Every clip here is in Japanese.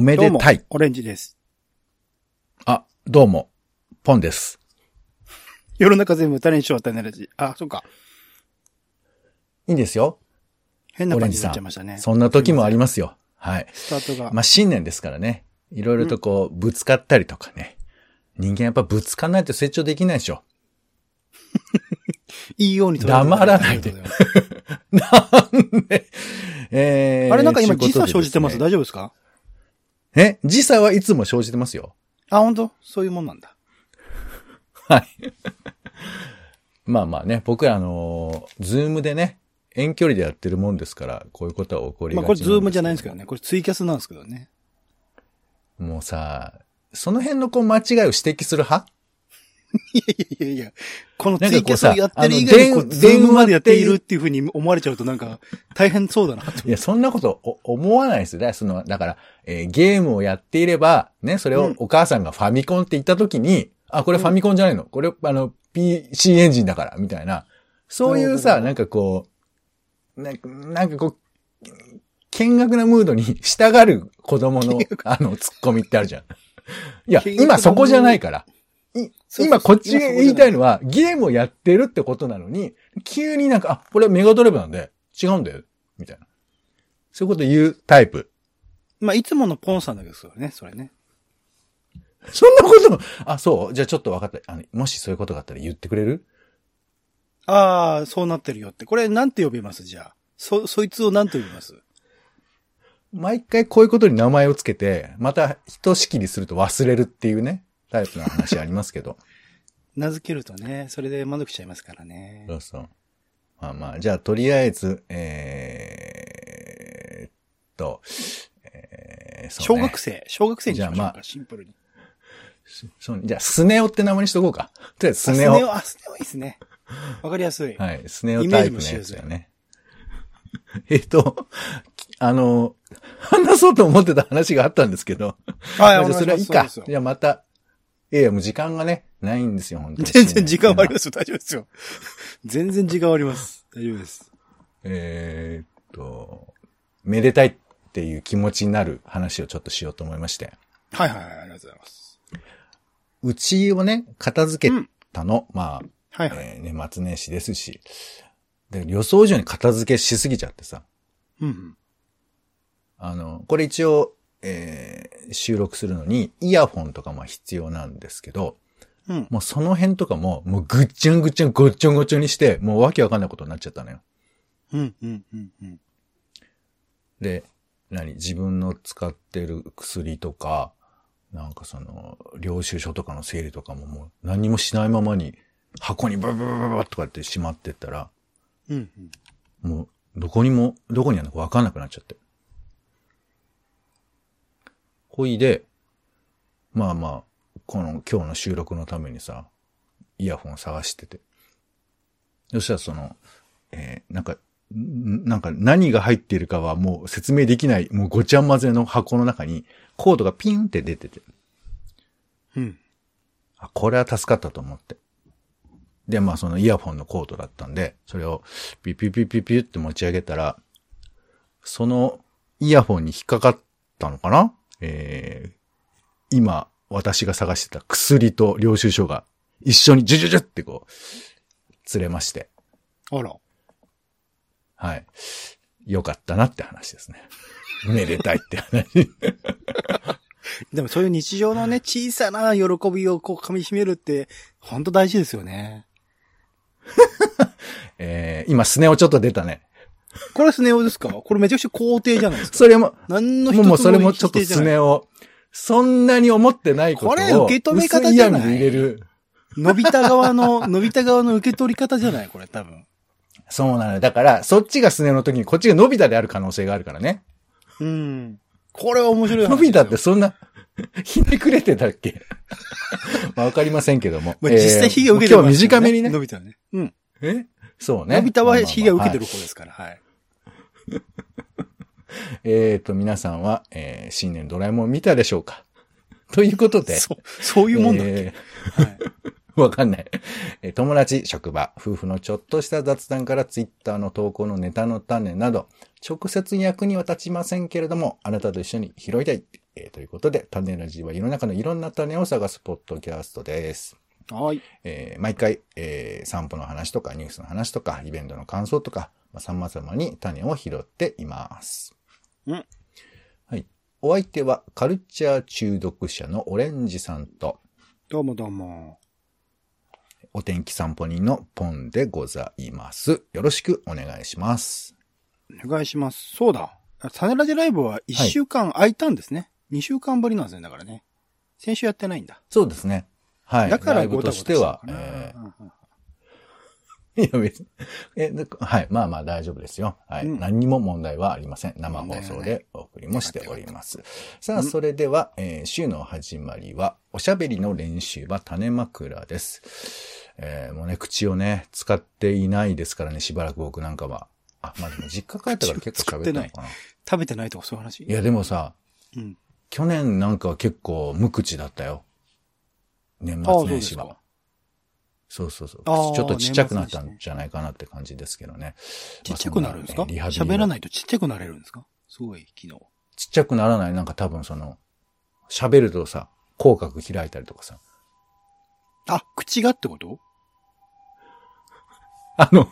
おめでたい。オレンジです。あ、どうも、ポンです。世の中全部誰にしようってなるし。あ、そっか。いいんですよ。変な感じにオレンジさんなっちゃいましたね。そんな時もありますよ。はい。スタートが。まあ、新年ですからね。いろいろとこう、ぶつかったりとかね。人間やっぱぶつかんないと成長できないでしょ。いいように黙らないで なんで、えー、あれなんか今ちゅうことで時差生じてます？ね大丈夫ですか？え時差はいつも生じてますよ。あ、本当？そういうもんなんだ。はい。まあまあね、僕らあのー、 Zoom でね、遠距離でやってるもんですから、こういうことは起こりがちまあこれ Zoomじゃないんですけどどね。これツイキャスなんですけどね。もうさ、その辺のこう間違いを指摘する派いやいやいや。このツイキャスをやってる以外にこう、ームまでやっているっていうふうに思われちゃうとなんか、大変そうだなと。いや、そんなことお思わないですよ。だから、その、だから、えーゲームをやっていれば、ね、それをうんお母さんがファミコンって言った時に、あ、これファミコンじゃないの？これ、あの、PC エンジンだから、みたいな。そういうさ、なんかこう、なんかなんかこう、見学なムードに従う子供の、あの、ツッコミってあるじゃん。いや、今そこじゃないから。今こっちが言いたいのは。は、ゲームをやってるってことなのに、急になんか、あ、これメガドライブなんで、違うんだよ、みたいな。そういうこと言うタイプ。まあ、いつものポンさんだけですよね、それね。そんなことも、あ、そう？じゃあちょっと分かった。あの、もしそういうことがあったら言ってくれる？ああ、そうなってるよって。これなんて呼びます？じゃあ。そ、そいつをなんて呼びます？毎回こういうことに名前をつけて、またひとしきりすると忘れるっていうね、タイプの話ありますけど。名付けるとね、それで満足しちゃいますからねそ。うそう。まあまあ、じゃあとりあえず、えーっと、えー、そうね小学生、小学生にしましょうか、じゃあまあシンプルに。そうじゃあ、スネ夫って名前にしとこうか。とりあえずスあネ夫。あ、スネ夫いいですね。わかりやすい。はい。スネ夫タイプのやつだよね。えっと、あの、話そうと思ってた話があったんですけど。はい、じゃあそれはいいか。じゃあまた。いやいや、もう時間がね、ないんですよ、本当に。全然時間はありますよ、大丈夫ですよ。全然時間はあります。大丈夫です。えーっと、めでたいっていう気持ちになる話をちょっとしようと思いまして。はいはいはい、ありがとうございます。うちをね、片付けたの。まはいあ、はい。えー年末年始ですし。で、予想以上に片付けしすぎちゃってさ。うんうん。あの、これ一応、えー収録するのに、イヤホンとかも必要なんですけど、うん。もうその辺とかも、もうぐっちゃんぐっちゃんごっちょんごっちょんにして、もうわけわかんないことになっちゃったのよ。うん、うん、うん、うん。で、何自分の使ってる薬とか、なんかその、領収書とかの整理とかももう何もしないままに箱にブブブブブとかってしまってったら、うん、うん。もうどこにも、どこにあるのかわかんなくなっちゃって。ほいで、まあまあ、この今日の収録のためにさ、イヤホン探してて。そしたらその、えーなんか、んなんか何が入っているかはもう説明できない、もうごちゃ混ぜの箱の中にコードがピンって出てて。うん。あ、これは助かったと思って。で、まあそのイヤホンのコードだったんで、それをピュピュピュピュピュって持ち上げたら、そのイヤホンに引っかかったのかな？えー、今私が探してた薬と領収書が一緒にジュジュジュってこう、釣れまして。あら。はい。よかったなって話ですね。めでたいって話。でもそういう日常のね、小さな喜びをこう噛み締めるって、本当大事ですよね。えー、今スネ夫ちょっと出たね。これスネ夫ですか？これめちゃくちゃ肯定じゃないですか。それも、何のもうもうそれもちょっとスネを、そんなに思ってないことを、これ受け止め方じゃない入れる。伸びた側の、伸びた側の受け取り方じゃないこれ多分。そうなのよ。だから、そっちがスネの時にこっちが伸びたである可能性があるからね。うん。これは面白い話伸びたってそんな、ひねくれてたっけ？まあわかりませんけども。まあ、実際被害を受けて今日ますから短めにね。伸びたね。うん。え？そうね。伸びたは被害を受けてる。る方ですから、はい。えっと、皆さんは、えー新年ドラえもん見たでしょうか？ということで。そう、そういうもんだっけ、えはい。ー わかんない。えー友達、職場、夫婦のちょっとした雑談からツイッターの投稿のネタの種など、直接役には立ちませんけれども、あなたと一緒に拾いたい、ええーということで、種ラジは世の中のいろんな種を探すポッドキャストです。はい。えー毎回、えー散歩の話とかニュースの話とかイベントの感想とか、まあ、様々に種を拾っています。うんはい。お相手はカルチャー中毒者のオレンジさんと、どうもどうも。お天気散歩人のポンでございます。よろしくお願いします。お願いします。そうだ。サネラジライブは1週間空いたんですね。2週間ぶりなんですね、だからね。先週やってないんだ。そうですね。はい。だからごたごたとしては、え いや別に、え、はい。まあまあ大丈夫ですよ。はい。うん何にも問題はありません。生放送でお送りもしております。さあ、それでは、えー週の始まりは、おしゃべりの練習は種枕です。えーもうね、口をね、使っていないですからね、しばらく僕なんかは。あ、まあでも実家帰ったから結構喋ったのかな。食べてないとかそういう話？いや、でもさ、うん。去年なんかは結構無口だったよ。年末年始は。そうそうそう。ちょっとちっちゃくなったんじゃないかなって感じですけどね。ちっちゃくなるんですか？まあねリハビリい。喋らないとちっちゃくなれるんですか？すごい、昨日。ちっちゃくならない。なんか多分その、喋るとさ、口角開いたりとかさ。あ、口がってこと？あの、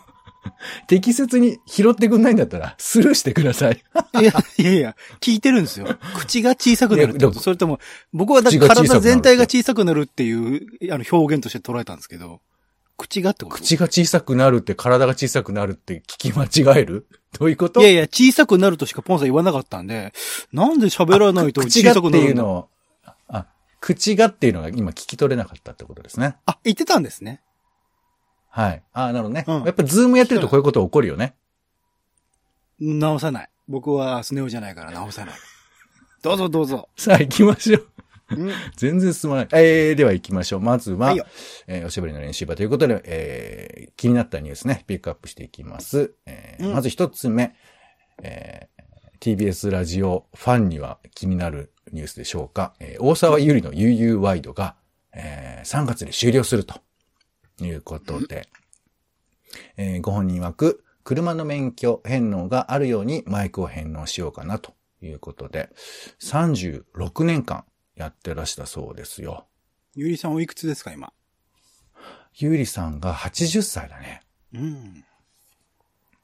適切に拾ってくんないんだったら、スルーしてください。いや、いやいや、聞いてるんですよ。口が小さくなるってことそれとも、僕はだ体全体が小さくなるっていう、あの、表現として捉えたんですけど、口がってこと？口が小さくなるって体が小さくなるって聞き間違える？どういうこと？いやいや、小さくなるとしかポンさん言わなかったんで、なんで喋らないと口がって小さくなるのいうのを、あ、口がっていうのが今聞き取れなかったってことですね。あ、言ってたんですね。はい。あなるほどね。うんやっぱ Zoom やってるとこういうこと起こるよね。直さない。僕はスネ夫じゃないから直さない。どうぞどうぞ。さあ行きましょう。うん全然進まない。えー、では行きましょう。まずは、はいよえーおしゃべりの練習場ということで、えー、気になったニュースね、ピックアップしていきます。えーうんまず一つ目、えー TBS ラジオファンには気になるニュースでしょうか。えー大沢ゆりの UU ワイドが、えー3月で終了するということで、えーご本人曰く、車の免許返納があるようにマイクを返納しようかなということで、36年間やってらしたそうですよ。ゆりさんおいくつですか、今？ゆりさんが80歳だね。うん。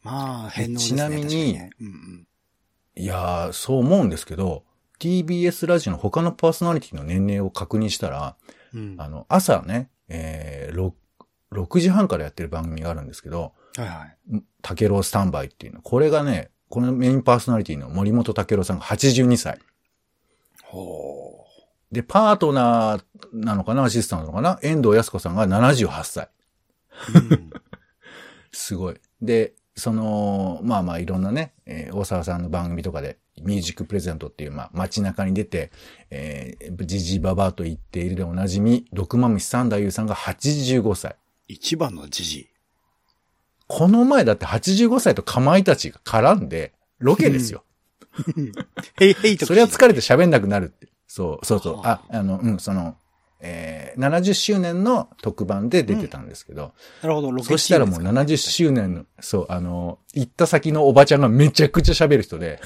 まあ、返納ですね。ちなみに確かねうんうん。いやー、そう思うんですけど、TBS ラジオの他のパーソナリティの年齢を確認したら、うん。はあの、朝ね、えー、6, 6時半からやってる番組があるんですけど、いはい。竹郎スタンバイっていうの。これがね、このメインパーソナリティの森本竹郎さんが82歳。ほで、パートナーなのかな？アシスタントなのかな？遠藤康子さんが78歳。う。うん。すごい。で、その、まあまあいろんなね、えー大沢さんの番組とかで、ミュージックプレゼントっていう、まあ街中に出て、えー、ジジババアと言っているでおなじみ、毒まむし三太夫さんが85歳。一番のじじこの前だって85歳とかまいたちが絡んで、ロケですよ。い。へいへいとか。それは疲れて喋んなくなるって。そう、そうそう。あは、あの、うん、その、えー、70周年の特番で出てたんですけど、なるほど、ロケそしたらもう70周年の、そう、あの、行った先のおばちゃんがめちゃくちゃ喋る人で、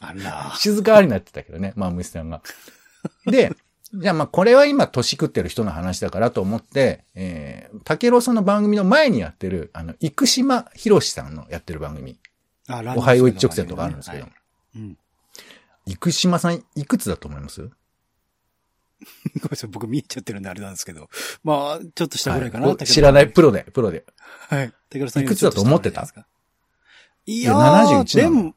あら。静かになってたけどね、まあ、虫さんが。で、じゃあまあ、これは今年食ってる人の話だからと思って、えー、竹郎さんの番組の前にやってる、あの、生島博さんのやってる番組、あラおはよう一直線とかあるんですけど、はいうん。生島さんいくつだと思います？ごめんなさい、僕見えちゃってるんであれなんですけど。まあ、ちょっとしたぐらいかな。はい。知らない、プロで、プロで。はい。武田さんいくつだと思ってた？いやいやー、71なの。で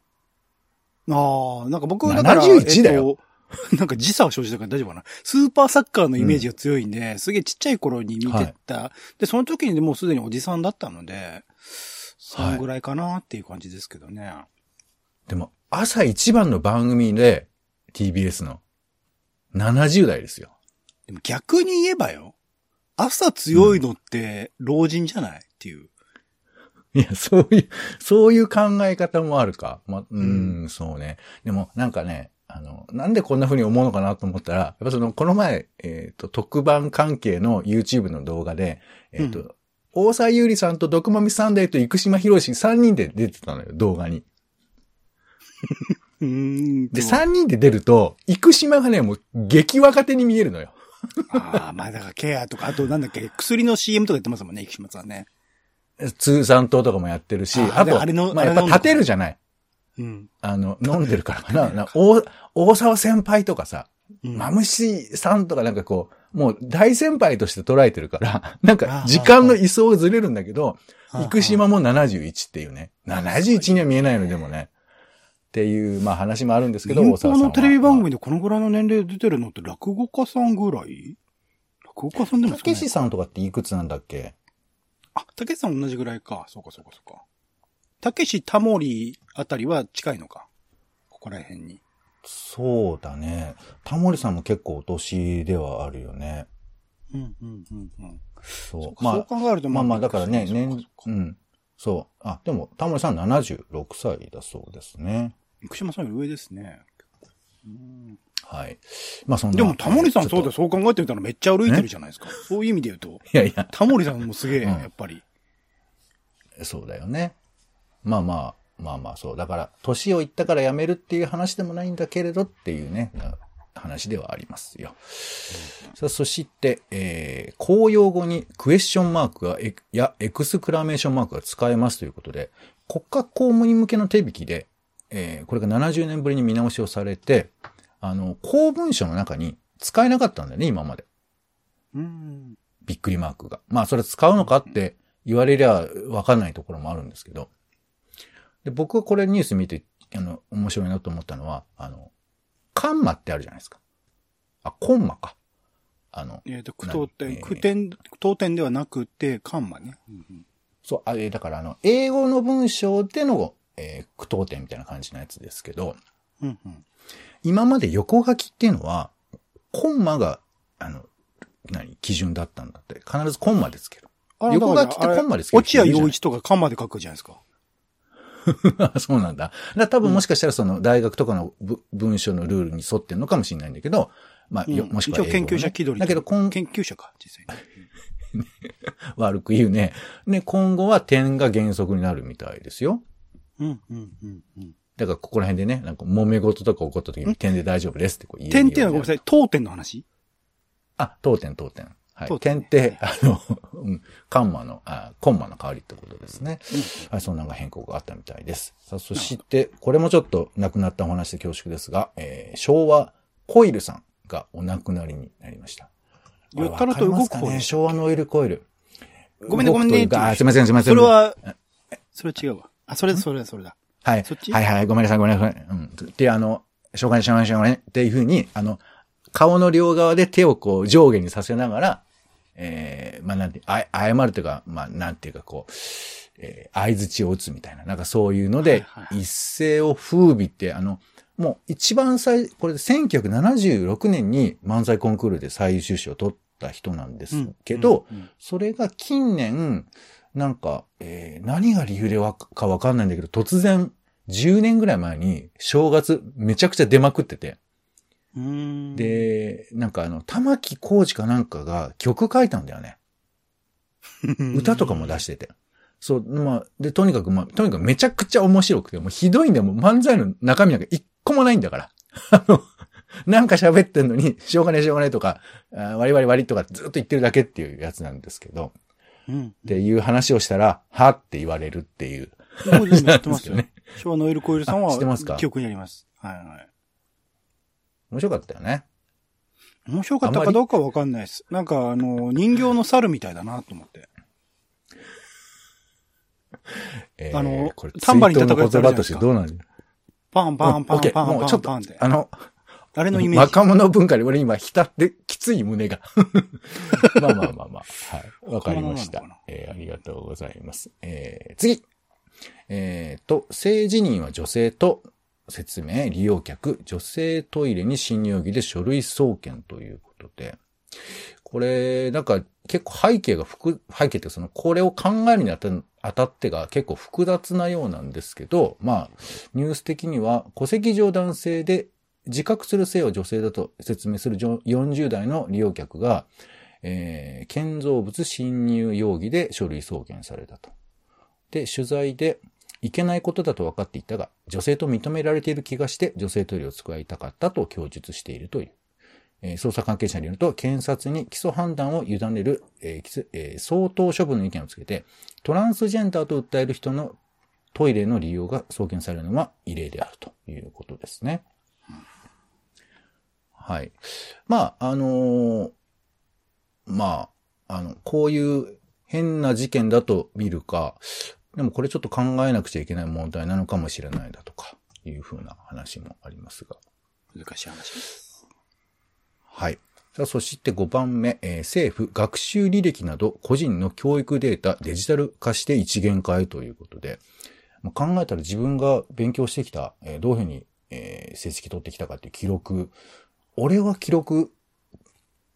も、ああ、なんか僕だから、71だよ。えっと なんか時差を生じたから大丈夫かな。スーパーサッカーのイメージが強いんで、すげえちっちゃい頃に見てた。で、その時にでもうすでにおじさんだったので、そんぐらいかなっていう感じですけどね。でも、朝一番の番組で、TBS の、70代ですよ。でも逆に言えばよ、朝強いのって老人じゃないっていう。いや、そういう、そういう考え方もあるか。ま、うーん、うそうね。でも、なんかね、あの、なんでこんな風に思うのかなと思ったら、やっぱその、この前、えっ、と、特番関係の YouTube の動画で、えっ、と、う大沢優里さんと毒まみサンデーと生島博士3人で出てたのよ、動画に。で、も3人で出ると、生島がね、もう激若手に見えるのよ。ああ、まあだからケアとか、あとなんだっけ、薬の CM とかやってますもんね、生島さんね。通産党とかもやってるし、ああと、あれのまあ、やっぱ立てるじゃない。うん。あの、飲んでるからかな。な大、大沢先輩とかさ、うんマムシさんとかなんかこう、もう大先輩として捉えてるから、なんか時間の位相ずれるんだけど、生島も71っていうね。71には見えないのでもね。っていう、まあ話もあるんですけど、民大沢さんのテレビ番組でこのぐらいの年齢で出てるのって落語家さんぐらい？落語家さんでもたけしさんとかっていくつなんだっけ？あ、たけしさん同じぐらいか。そうかそうかそうか。たけし、タモリあたりは近いのか？ここら辺に。そうだね。タモリさんも結構お年ではあるよね。うん、うん、うん、うん。そう。そうまあ、考えると、まあまあ、だからね、年、うん。そう。あ、でも、タモリさん76歳だそうですね。生島さんより上ですね。うんはい。まあそんな。でも、タモリさんそうだよ、そう考えてみたらめっちゃ歩いてるじゃないですか。そういう意味で言うと、いやいや、タモリさんもすげえ、うんやっぱり。そうだよね。まあまあ、まあまあそう。だから、年をいったから辞めるっていう話でもないんだけれどっていうね、話ではありますよ。さあ、そして、えー、公用語にクエスチョンマークが、えやエクスクラメーションマークが使えますということで、国家公務員向けの手引きで、えー、これが70年ぶりに見直しをされて、あの、公文書の中に使えなかったんだよね、今まで。うん。びっくりマークが。まあ、それ使うのかって言われりゃわかんないところもあるんですけど。で、僕がこれニュース見て、あの、面白いなと思ったのは、あの、カンマってあるじゃないですか。あ、コンマか。あの、えっと、句読点、何句点、当点ではなくて、カンマね。うんうんそう、あれ、だからあの、英語の文章での、えー句読点みたいな感じのやつですけど、うんうん。今まで横書きっていうのは、コンマが、あの、何、基準だったんだって。必ずコンマでつける。あ横書きってコンマでつける落合陽一とかカンマで書くじゃないですか。そうなんだ。だ多分もしかしたらその大学とかのぶ文章のルールに沿ってるのかもしれないんだけど、まあ、ようんもしくはね。一応研究者気取り。だけど今、研究者か、実際に。悪く言うね。ね、今後は点が原則になるみたいですよ。うん、うん、うん、うん。だからここら辺でね、なんか揉め事とか起こった時に点で大丈夫ですってこう言点っていうのはごめんなさい、当点の話？あ、当点、当点。はい。当点点って、あの、うん、カンマの、あ、コンマの代わりってことですね。はい、そんなのが変更があったみたいです。さあ、そして、これもちょっと亡くなったお話で恐縮ですが、えー、昭和コイルさんがお亡くなりになりました。やったらと動くわかりますかね？昭和のオイルコイル。ごめんねごめんねあ、すいません、すいません。それは、それは違うわ。あ、それ、それ、それだ。はい。そっち？はいはい、ごめんなさい、ごめんなさい。うん。で、あの、しょうがない、しょうがない、しょうがないっていうふうに、あの、顔の両側で手をこう上下にさせながら、えー、まあなんて、あ、謝るというか、まあなんていうかこう、えー、相槌を打つみたいな、なんかそういうので、一世を風靡って、あの、もう一番最、これで1976年に漫才コンクールで最優秀賞を取った人なんですけど、うんうん。それが近年、なんか、えー何が理由でわかわかんないんだけど、突然、10年ぐらい前に、正月、めちゃくちゃ出まくってて、で、なんかあの、玉木浩二かなんかが曲書いたんだよね。歌とかも出してて。そう、まあ、で、とにかく、まあ、とにかくめちゃくちゃ面白くて、もうひどいんだよ。もう漫才の中身なんか一個もないんだから。あの、なんか喋ってんのに、しょうがねえしょうがねえとか、あ割り割り割りとかずっと言ってるだけっていうやつなんですけど、うん。っていう話をしたら、はって言われるっていう。そうですね、知ってますよね。昭和のオイルコイルさんは、あ知ってますか？記憶にあります。はいはい。面白かったよね。面白かったかどうかはわかんないです。なんか、あの、人形の猿みたいだなと思って。えあのこれ、タンバリンの言葉としてどうなんだパンパンパンパンもうちょっとパンパンって。あの、あれのイメージ。若者文化で俺今浸ってきつい胸が。まあまあまあまあ。はい。わかりました。えーありがとうございます。えー次。えーと、性自認は女性と説明、利用客、女性トイレに侵入容疑で書類送検ということで、これ、なんか結構背景が複、背景ってその、これを考えるにあた当たってが結構複雑なようなんですけど、まあ、ニュース的には戸籍上男性で自覚する性は女性だと説明する40代の利用客が、えー建造物侵入容疑で書類送検されたと。で、取材で、いけないことだと分かっていたが、女性と認められている気がして女性トイレを使いたかったと供述しているという。えー捜査関係者によると、検察に基礎判断を委ねる、えーえー相当処分の意見をつけて、トランスジェンダーと訴える人のトイレの利用が送検されるのは異例であるということですね。はい。まあ、あのーまあ、あの、こういう変な事件だと見るか、でもこれちょっと考えなくちゃいけない問題なのかもしれないだとか、いうふうな話もありますが。難しい話です。はい。さあ、そして5番目、えー政府学習履歴など個人の教育データデジタル化して一元化へということで、まあ考えたら自分が勉強してきた、えーどういうふうに、えー成績取ってきたかっていう記録、俺は記録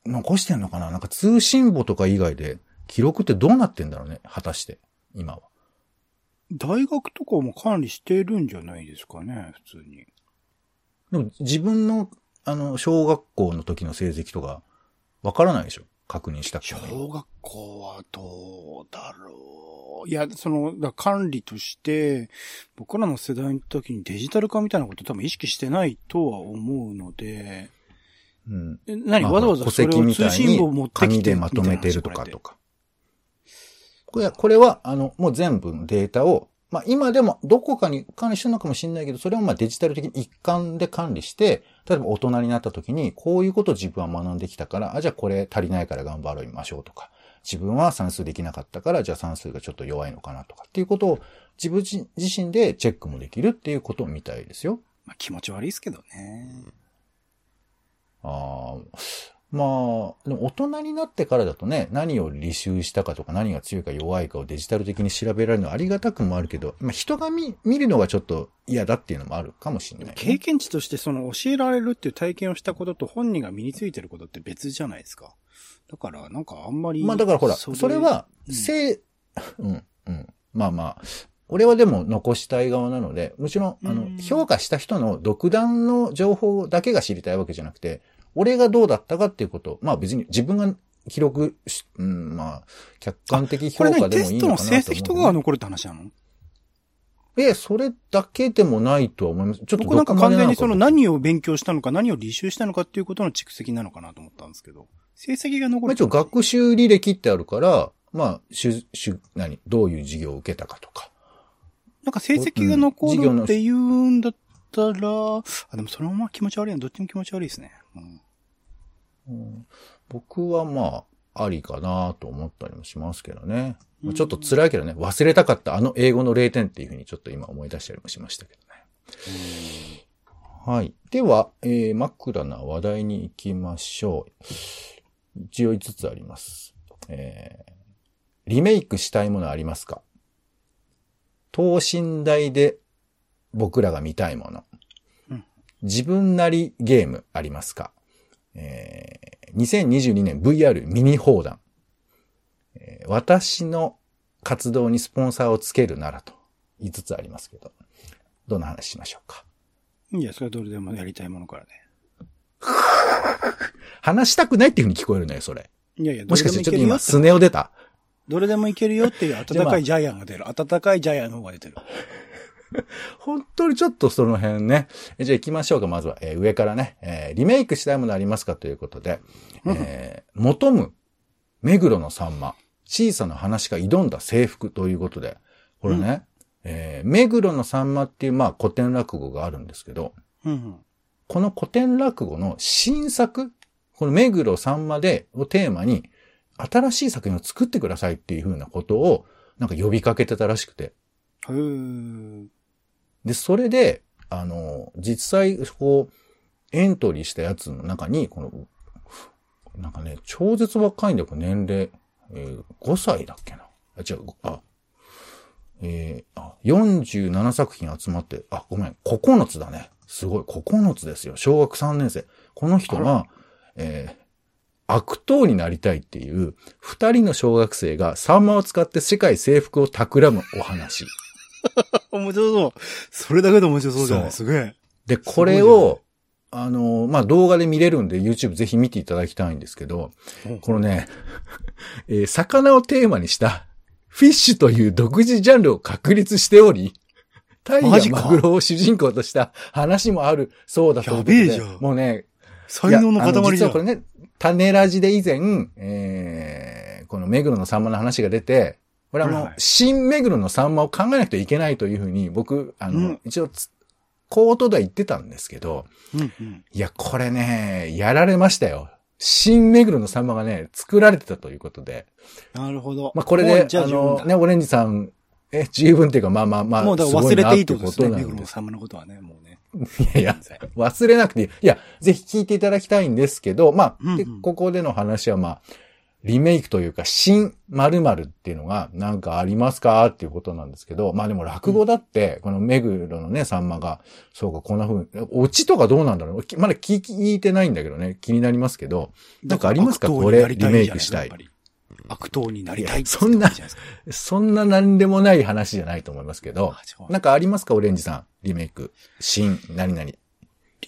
残してんのかな？なんか通信簿とか以外で記録ってどうなってんだろうね？果たして、今は。大学とかも管理してるんじゃないですかね、普通に。でも自分の、あの、小学校の時の成績とか、わからないでしょ？確認したくても小学校はどうだろう。いや、その、だ管理として、僕らの世代の時にデジタル化みたいなこと多分意識してないとは思うので、うん。え何、まあわざわざ戸それを通信簿を持にってきて紙でまとめてるとかとか。これは、あの、もう全部のデータを、まあ今でもどこかに管理してるのかもしれないけど、それをまあデジタル的に一貫で管理して、例えば大人になった時に、こういうことを自分は学んできたから、あ、じゃあこれ足りないから頑張りましょうとか、自分は算数できなかったから、じゃあ算数がちょっと弱いのかなとかっていうことを自分自自身でチェックもできるっていうことみたいですよ。まあ、気持ち悪いですけどね。ああ、まあ、でも大人になってからだとね、何を履修したかとか何が強いか弱いかをデジタル的に調べられるのはありがたくもあるけど、まあ人が見見るのがちょっと嫌だっていうのもあるかもしれない、ね。経験値としてその教えられるっていう体験をしたことと本人が身についてることって別じゃないですか。だから、なんかあんまり。まあだからほら、それは、うんせい、うん、うん。まあまあ、俺はでも残したい側なので、もちろん、あのうん、評価した人の独断の情報だけが知りたいわけじゃなくて、俺がどうだったかっていうこと、まあ別に自分が記録し、うん、まあ、客観的評これね、価でテストのもいいのかなと思う、成績とかが残るって話なの？え、それだけでもないとは思います。ちょっと僕なんか完全にその何何を勉強したのか何を履修したのかっていうことの蓄積なのかなと思ったんですけど。成績が残るまあ一応学習履歴ってあるから、まあ、しゅ、しゅ、何、どういう授業を受けたかとか。なんか成績が残るって言うんだったら、あ、でもそのまま気持ち悪いな。どっちも気持ち悪いですね。うんうん僕はまあ、ありかなと思ったりもしますけどね。まうんあちょっと辛いけどね、忘れたかったあの英語の0点っていうふうにちょっと今思い出したりもしましたけどね。はい。では、えー、枕な話題に行きましょう。一応5つあります。えー、リメイクしたいものありますか？等身大で僕らが見たいもの。うん自分なりゲームありますか？えー、2022年 VR ミニ放談。えー私の活動にスポンサーをつけるならと5つありますけど、どんな話しましょうか？いや、それはどれでもやりたいものからね。話したくないっていう風に聞こえるのよ、それ。いやいや、もしかしてちょっと今、すスネ夫出た？どれでもいけるよっていう温かいジャイアンが出る。温かいジャイアンの方が出てる。本当にちょっとその辺ね。えじゃあ行きましょうか、まずは。えー上からね、えーリメイクしたいものありますかということで、えー求む、目黒のさんま、小さな話が挑んだ制服ということで、これね、えー目黒のさんまっていう、まあ、古典落語があるんですけど。この古典落語の新作、この目黒さんまでをテーマに、新しい作品を作ってくださいっていうふうなことを、なんか呼びかけてたらしくて。へーで、それで、あの、実際、こう、エントリーしたやつの中に、この、なんかね、超絶若いんだよ、年齢。えー5歳だっけな。あ、違う、あ、えーあ、47作品集まって、あ、ごめん、9つだね。すごい、9つですよ。小学3年生。この人が、えー悪党になりたいっていう、二人の小学生がサンマを使って世界征服を企むお話。面白そう。それだけで面白そうじゃない？そすげえ。で、これを、あの、まあ、動画で見れるんで YouTube ぜひ見ていただきたいんですけど、うんこのね、えー魚をテーマにしたフィッシュという独自ジャンルを確立しており、タイやマグロを主人公とした話もあるそうだということで。やべえじゃんもうね、才能の塊じゃん。はこれね、種ラジで以前、えー、この目黒のサンマの話が出て、これはもう新目黒のサンマを考えなくてはいけないというふうに、僕、あの、うん一応つ、コートでは言ってたんですけど、うんうん。いや、これね、やられましたよ。新目黒のサンマがね、作られてたということで。なるほど。まあ、これで、ああの、ね、オレンジさん、え、十分っていうか、まあまあまあ、もうだから忘れていいってことですね。目黒のすサンマのことはね、もうね。ごいやいや、忘れなくていい。いや、ぜひ聞いていただきたいんですけど、まあ、うんうんでここでの話はまあ、リメイクというか、新〇〇っていうのがなんかありますか？っていうことなんですけど、まあでも落語だって、この目黒のね、さんまが、そうか、こんな風に、オチとかどうなんだろう？きまだ聞いてないんだけどね、気になりますけど、なんかありますか？これ、リメイクしたい。悪党になりたい。そんなそんな何でもない話じゃないと思いますけどなんかありますかオレンジさん、リメイク。新、何々。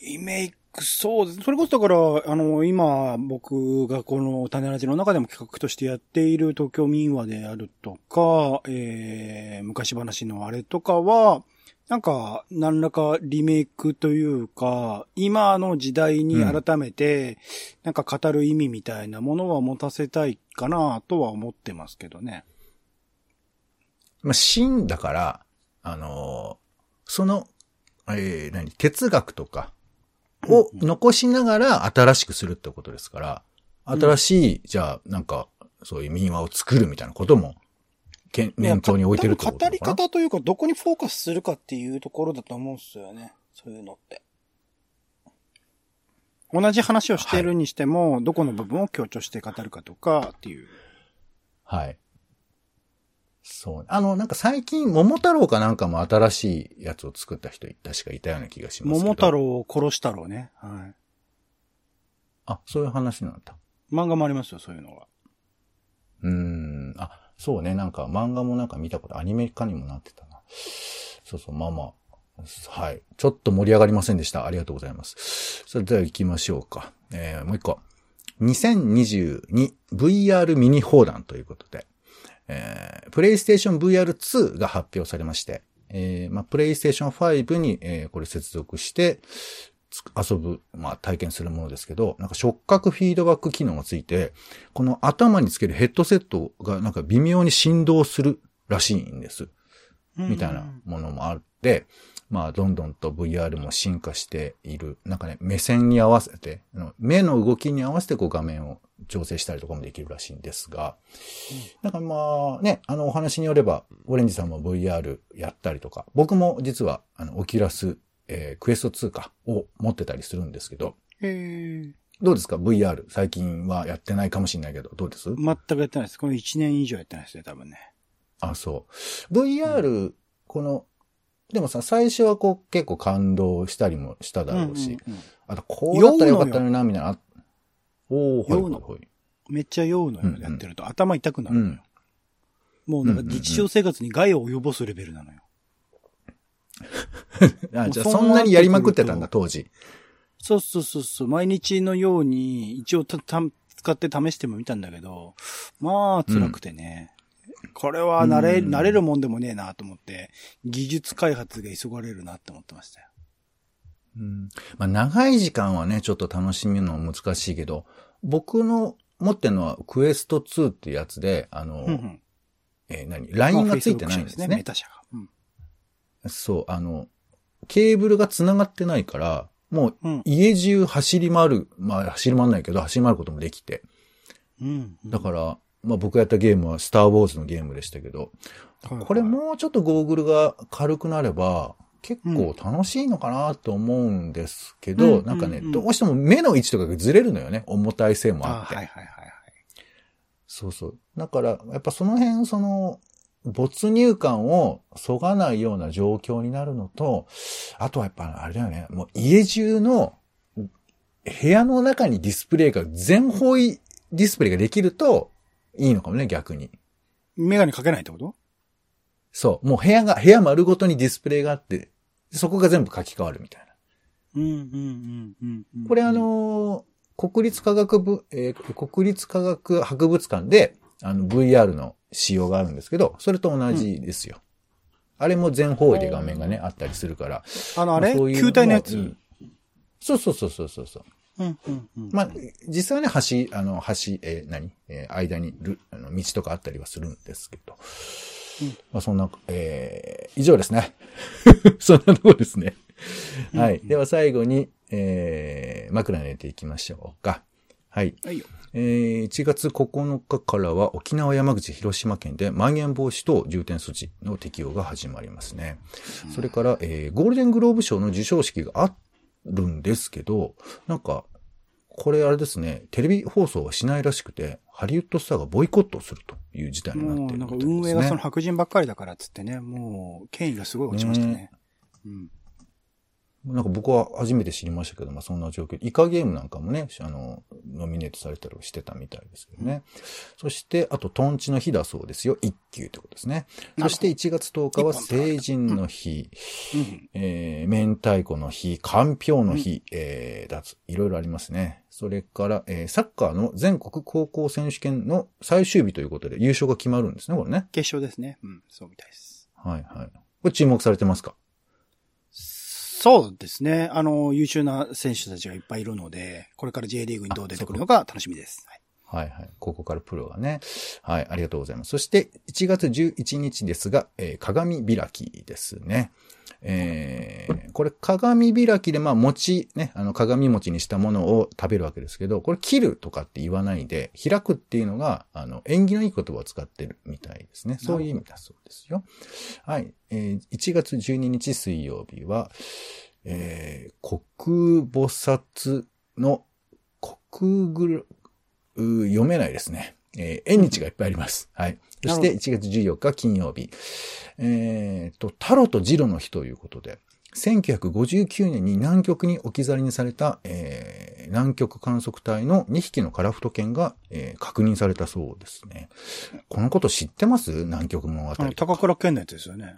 リメイク、そうです。それこそだから、あの、今、僕がこの種ラジの中でも企画としてやっている東京民話であるとか、えー、昔話のあれとかは、なんか、何らかリメイクというか、今の時代に改めて、なんか語る意味みたいなものは持たせたいかなとは思ってますけどね。まあ、新だから、あのーその、えー、何、哲学とかを残しながら新しくするってことですから、新しい、じゃあ、なんか、そういう民話を作るみたいなことも、念頭に置いてるってこと多分語りかな方というか、どこにフォーカスするかっていうところだと思うんですよね。そういうのって。同じ話をしてるにしても、どこの部分を強調して語るかとかっていう。はい。そう。あの、なんか最近、桃太郎かなんかも新しいやつを作った人、確かいたような気がしますけど。桃太。郎を殺したろうね。はい。あ、そういう話なんだ。漫画もありますよ、そういうのが。うーん。あ、そうね。なんか漫画もなんか見たこと、アニメ化にもなってたな。そうそう、まあまあ。はい。ちょっと盛り上がりませんでした。ありがとうございます。それでは行きましょうか。えー、もう一個。2022VR ミニ砲弾ということで、えー、プレイステーション VR2 が発表されまして、えー、まあ、プレイステーション5に、えー、これ接続して、つ遊ぶ、まあ、体験するものですけど、なんか触覚フィードバック機能がついて、この頭につけるヘッドセットがなんか微妙に振動するらしいんです。みたいなものもあって、まあ、どんどんと VR も進化している。なんかね、目線に合わせて、目の動きに合わせてこう画面を調整したりとかもできるらしいんですが、なんかまあね、あのお話によれば、オレンジさんも VR やったりとか、僕も実は、あの、オキュラス、えークエスト2かを持ってたりするんですけど。どうですか ?VR。最近はやってないかもしれないけど、どうです？全くやってないです。この1年以上やってないですね、多分ね。あ、そう。VR、この、でもさ、最初はこう結構感動したりもしただろうし、うんうんうんあとこうだったらよかったのにな、みたいな。あおー、はい酔うのはいはい。めっちゃ酔うのよ、やってると。頭痛くなるのよ。もうなんかうんうんうん日常生活に害を及ぼすレベルなのよ。あ、じゃあもうそんなにやりまくってたんだ、当時。そうそうそうそう、毎日のように一応たた使って試してもみたんだけど、まあ辛くてね。これは慣れ、うん慣れるもんでもねえなと思って、技術開発が急がれるなって思ってましたよ。うんまあ、長い時間はね、ちょっと楽しみるの難しいけど、僕の持ってるのはクエスト2っていうやつで、あの、うんうん。えー何 ?LINE がついてないんですね。メタ社が。うん。そう、あの、ケーブルが繋がってないから、もううん。家中走り回る、まあ走り回んないけど、走り回ることもできて。うん。だから、まあ僕やったゲームはスターウォーズのゲームでしたけど、らこれ、もうちょっとゴーグルが軽くなれば、結構楽しいのかなと思うんですけど、うんなんかね、うんうんどうしても目の位置とかがずれるのよね。重たい性もああって。はいはいはいはい。そうそう。だから、やっぱその辺、その、没入感をそがないような状況になるのと、あとはやっぱあれだよね、もう家中の部屋の中にディスプレイが全方位ディスプレイができるといいのかもね、逆に。メガネかけないってこと？そう。もう部屋が、部屋丸ごとにディスプレイがあって、そこが全部書き換わるみたいな。うんうんうんうんうん。これあ、のー国立科学部、えー国立科学博物館で、あの、VR の仕様があるんですけど、それと同じですよ。あれも全方位で画面がね、あったりするから。あの、あれ？まそういう球体のやつ？もいいそうそうそうそうそうそう。うん、うん、うん。まあ、実際はね、橋、あの、橋、えー何？えー間にる、あの、道とかあったりはするんですけど。うんまあ、そんな、えー、以上ですね。そんなところですね。はい。では最後に、えー、枕寝ていきましょうか。はい。はいよ。えー1月9日からは沖縄、山口、広島県でまん延防止等重点措置の適用が始まりますね。それから、えーゴールデングローブ賞の授賞式があるんですけど、なんか、これあれですね、テレビ放送はしないらしくて、ハリウッドスターがボイコットするという事態になっ、ているなんか。運営がその白人ばっかりだからっつってね、もう、権威がすごい落ちましたね。うん。なんか僕は初めて知りましたけど、まあそんな状況で、イカゲームなんかもね、あの、ノミネートされたりしてたみたいですけどね。そして、あと、トンチの日だそうですよ。一級ってことですね。そして1月10日は成人の日、うん。えー、明太子の日、かんぴょうの日、えー、だつ、いろいろありますね。それから、えー、サッカーの全国高校選手権の最終日ということで優勝が決まるんですね、これね。決勝ですね。うん、そうみたいです。はいはい。これ注目されてますか？そうですね。あの、優秀な選手たちがいっぱいいるので、これから J リーグにどう出てくるのか楽しみです。はいはいはい。ここからプロがね。はい、ありがとうございます。そして、1月11日ですが、えー鏡開きですね。えーこれ鏡開きで、まあ餅ね、あの鏡餅にしたものを食べるわけですけど、これ切るとかって言わないで、開くっていうのが、あの、縁起のいい言葉を使ってるみたいですね。そういう意味だそうですよ。はい。えー1月12日水曜日は、えー国菩薩の国ぐる、う読めないですね。えー縁日がいっぱいあります。はい。そしてなる1月14日金曜日。えーと、タロとジロの日ということで、1959年に南極に置き去りにされた、えー南極観測隊の2匹のカラフト犬が、えー確認されたそうですね。このこと知ってます？南極物語高倉健のやつですよね。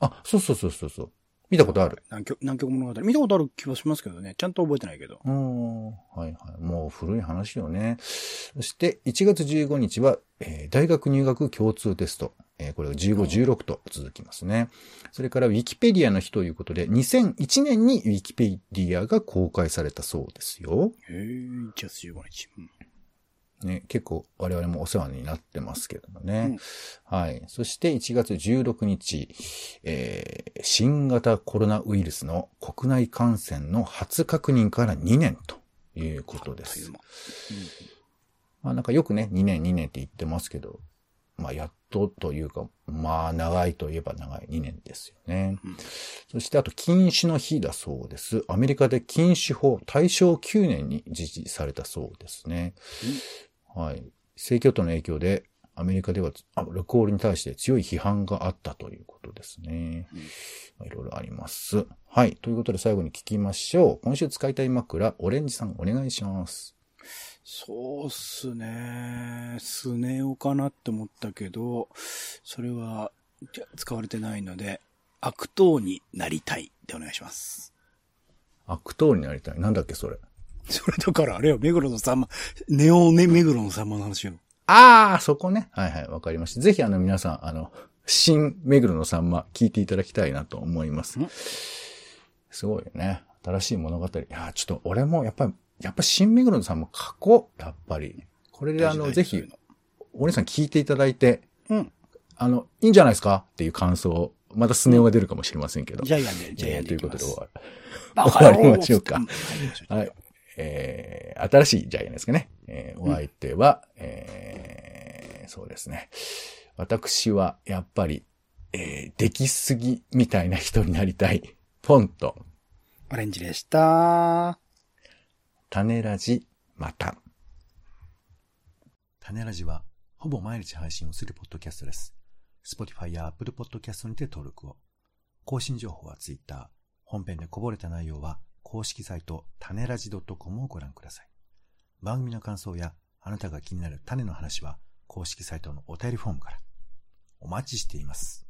あ、そうそうそうそうそう。見たことある？南極、南極物語。見たことある気はしますけどね。ちゃんと覚えてないけど。うーん。はいはい。もう古い話よね。そして、1月15日は、えー大学入学共通テスト。えーこれが15、16と続きますね。それから、ウィキペディアの日ということで、2001年にウィキペディアが公開されたそうですよ。へえ、1月15日。うんね、結構我々もお世話になってますけどもね。はい。そして1月16日、えー新型コロナウイルスの国内感染の初確認から2年ということですう。間まあなんかよくね、2年2年って言ってますけど、まあやっとというか、まあ長いといえば長い2年ですよね。うんそしてあと禁酒の日だそうです。アメリカで禁酒法大正9年に実施されたそうですね。はい。正教徒の影響でアメリカではアルコールに対して強い批判があったということですね。まあいろいろあります。はい。ということで最後に聞きましょう。今週使いたい枕、オレンジさんお願いします。そうっすね。スネ夫かなって思ったけど、それは使われてないので、悪党になりたいでお願いします。悪党になりたい。なんだっけ、それ。それだからあれよ、目黒のさんま、ネオね、目黒のさんまの話よ。ああ、そこね。はいはい、わかりました。ぜひあの皆さん、あの、新目黒のさんま聞いていただきたいなと思いますん。すごいよね。新しい物語。いやー、ちょっと俺もやっぱり、やっぱ新目黒のさんま書こう。やっぱり。これであの、ぜひお姉さん聞いていただいて、うん。あの、いいんじゃないですか？っていう感想を、またスネ夫が出るかもしれませんけど。ジャイアンで、ジャイアえーという。ことで終わバ 終わりましょうかはい。えー、新しいジャイアンですかね。えー、お相手は、えー、そうですね。私は、やっぱり、えー、できすぎみたいな人になりたい。ポンと、オレンジでした。種ラジ、また。種ラジは、ほぼ毎日配信をするポッドキャストです。Spotify や Apple Podcast にて登録を。更新情報は Twitter。本編でこぼれた内容は、公式サイト、種ラジ .com をご覧ください。番組の感想や、あなたが気になる種の話は、公式サイトのお便りフォームから。お待ちしています。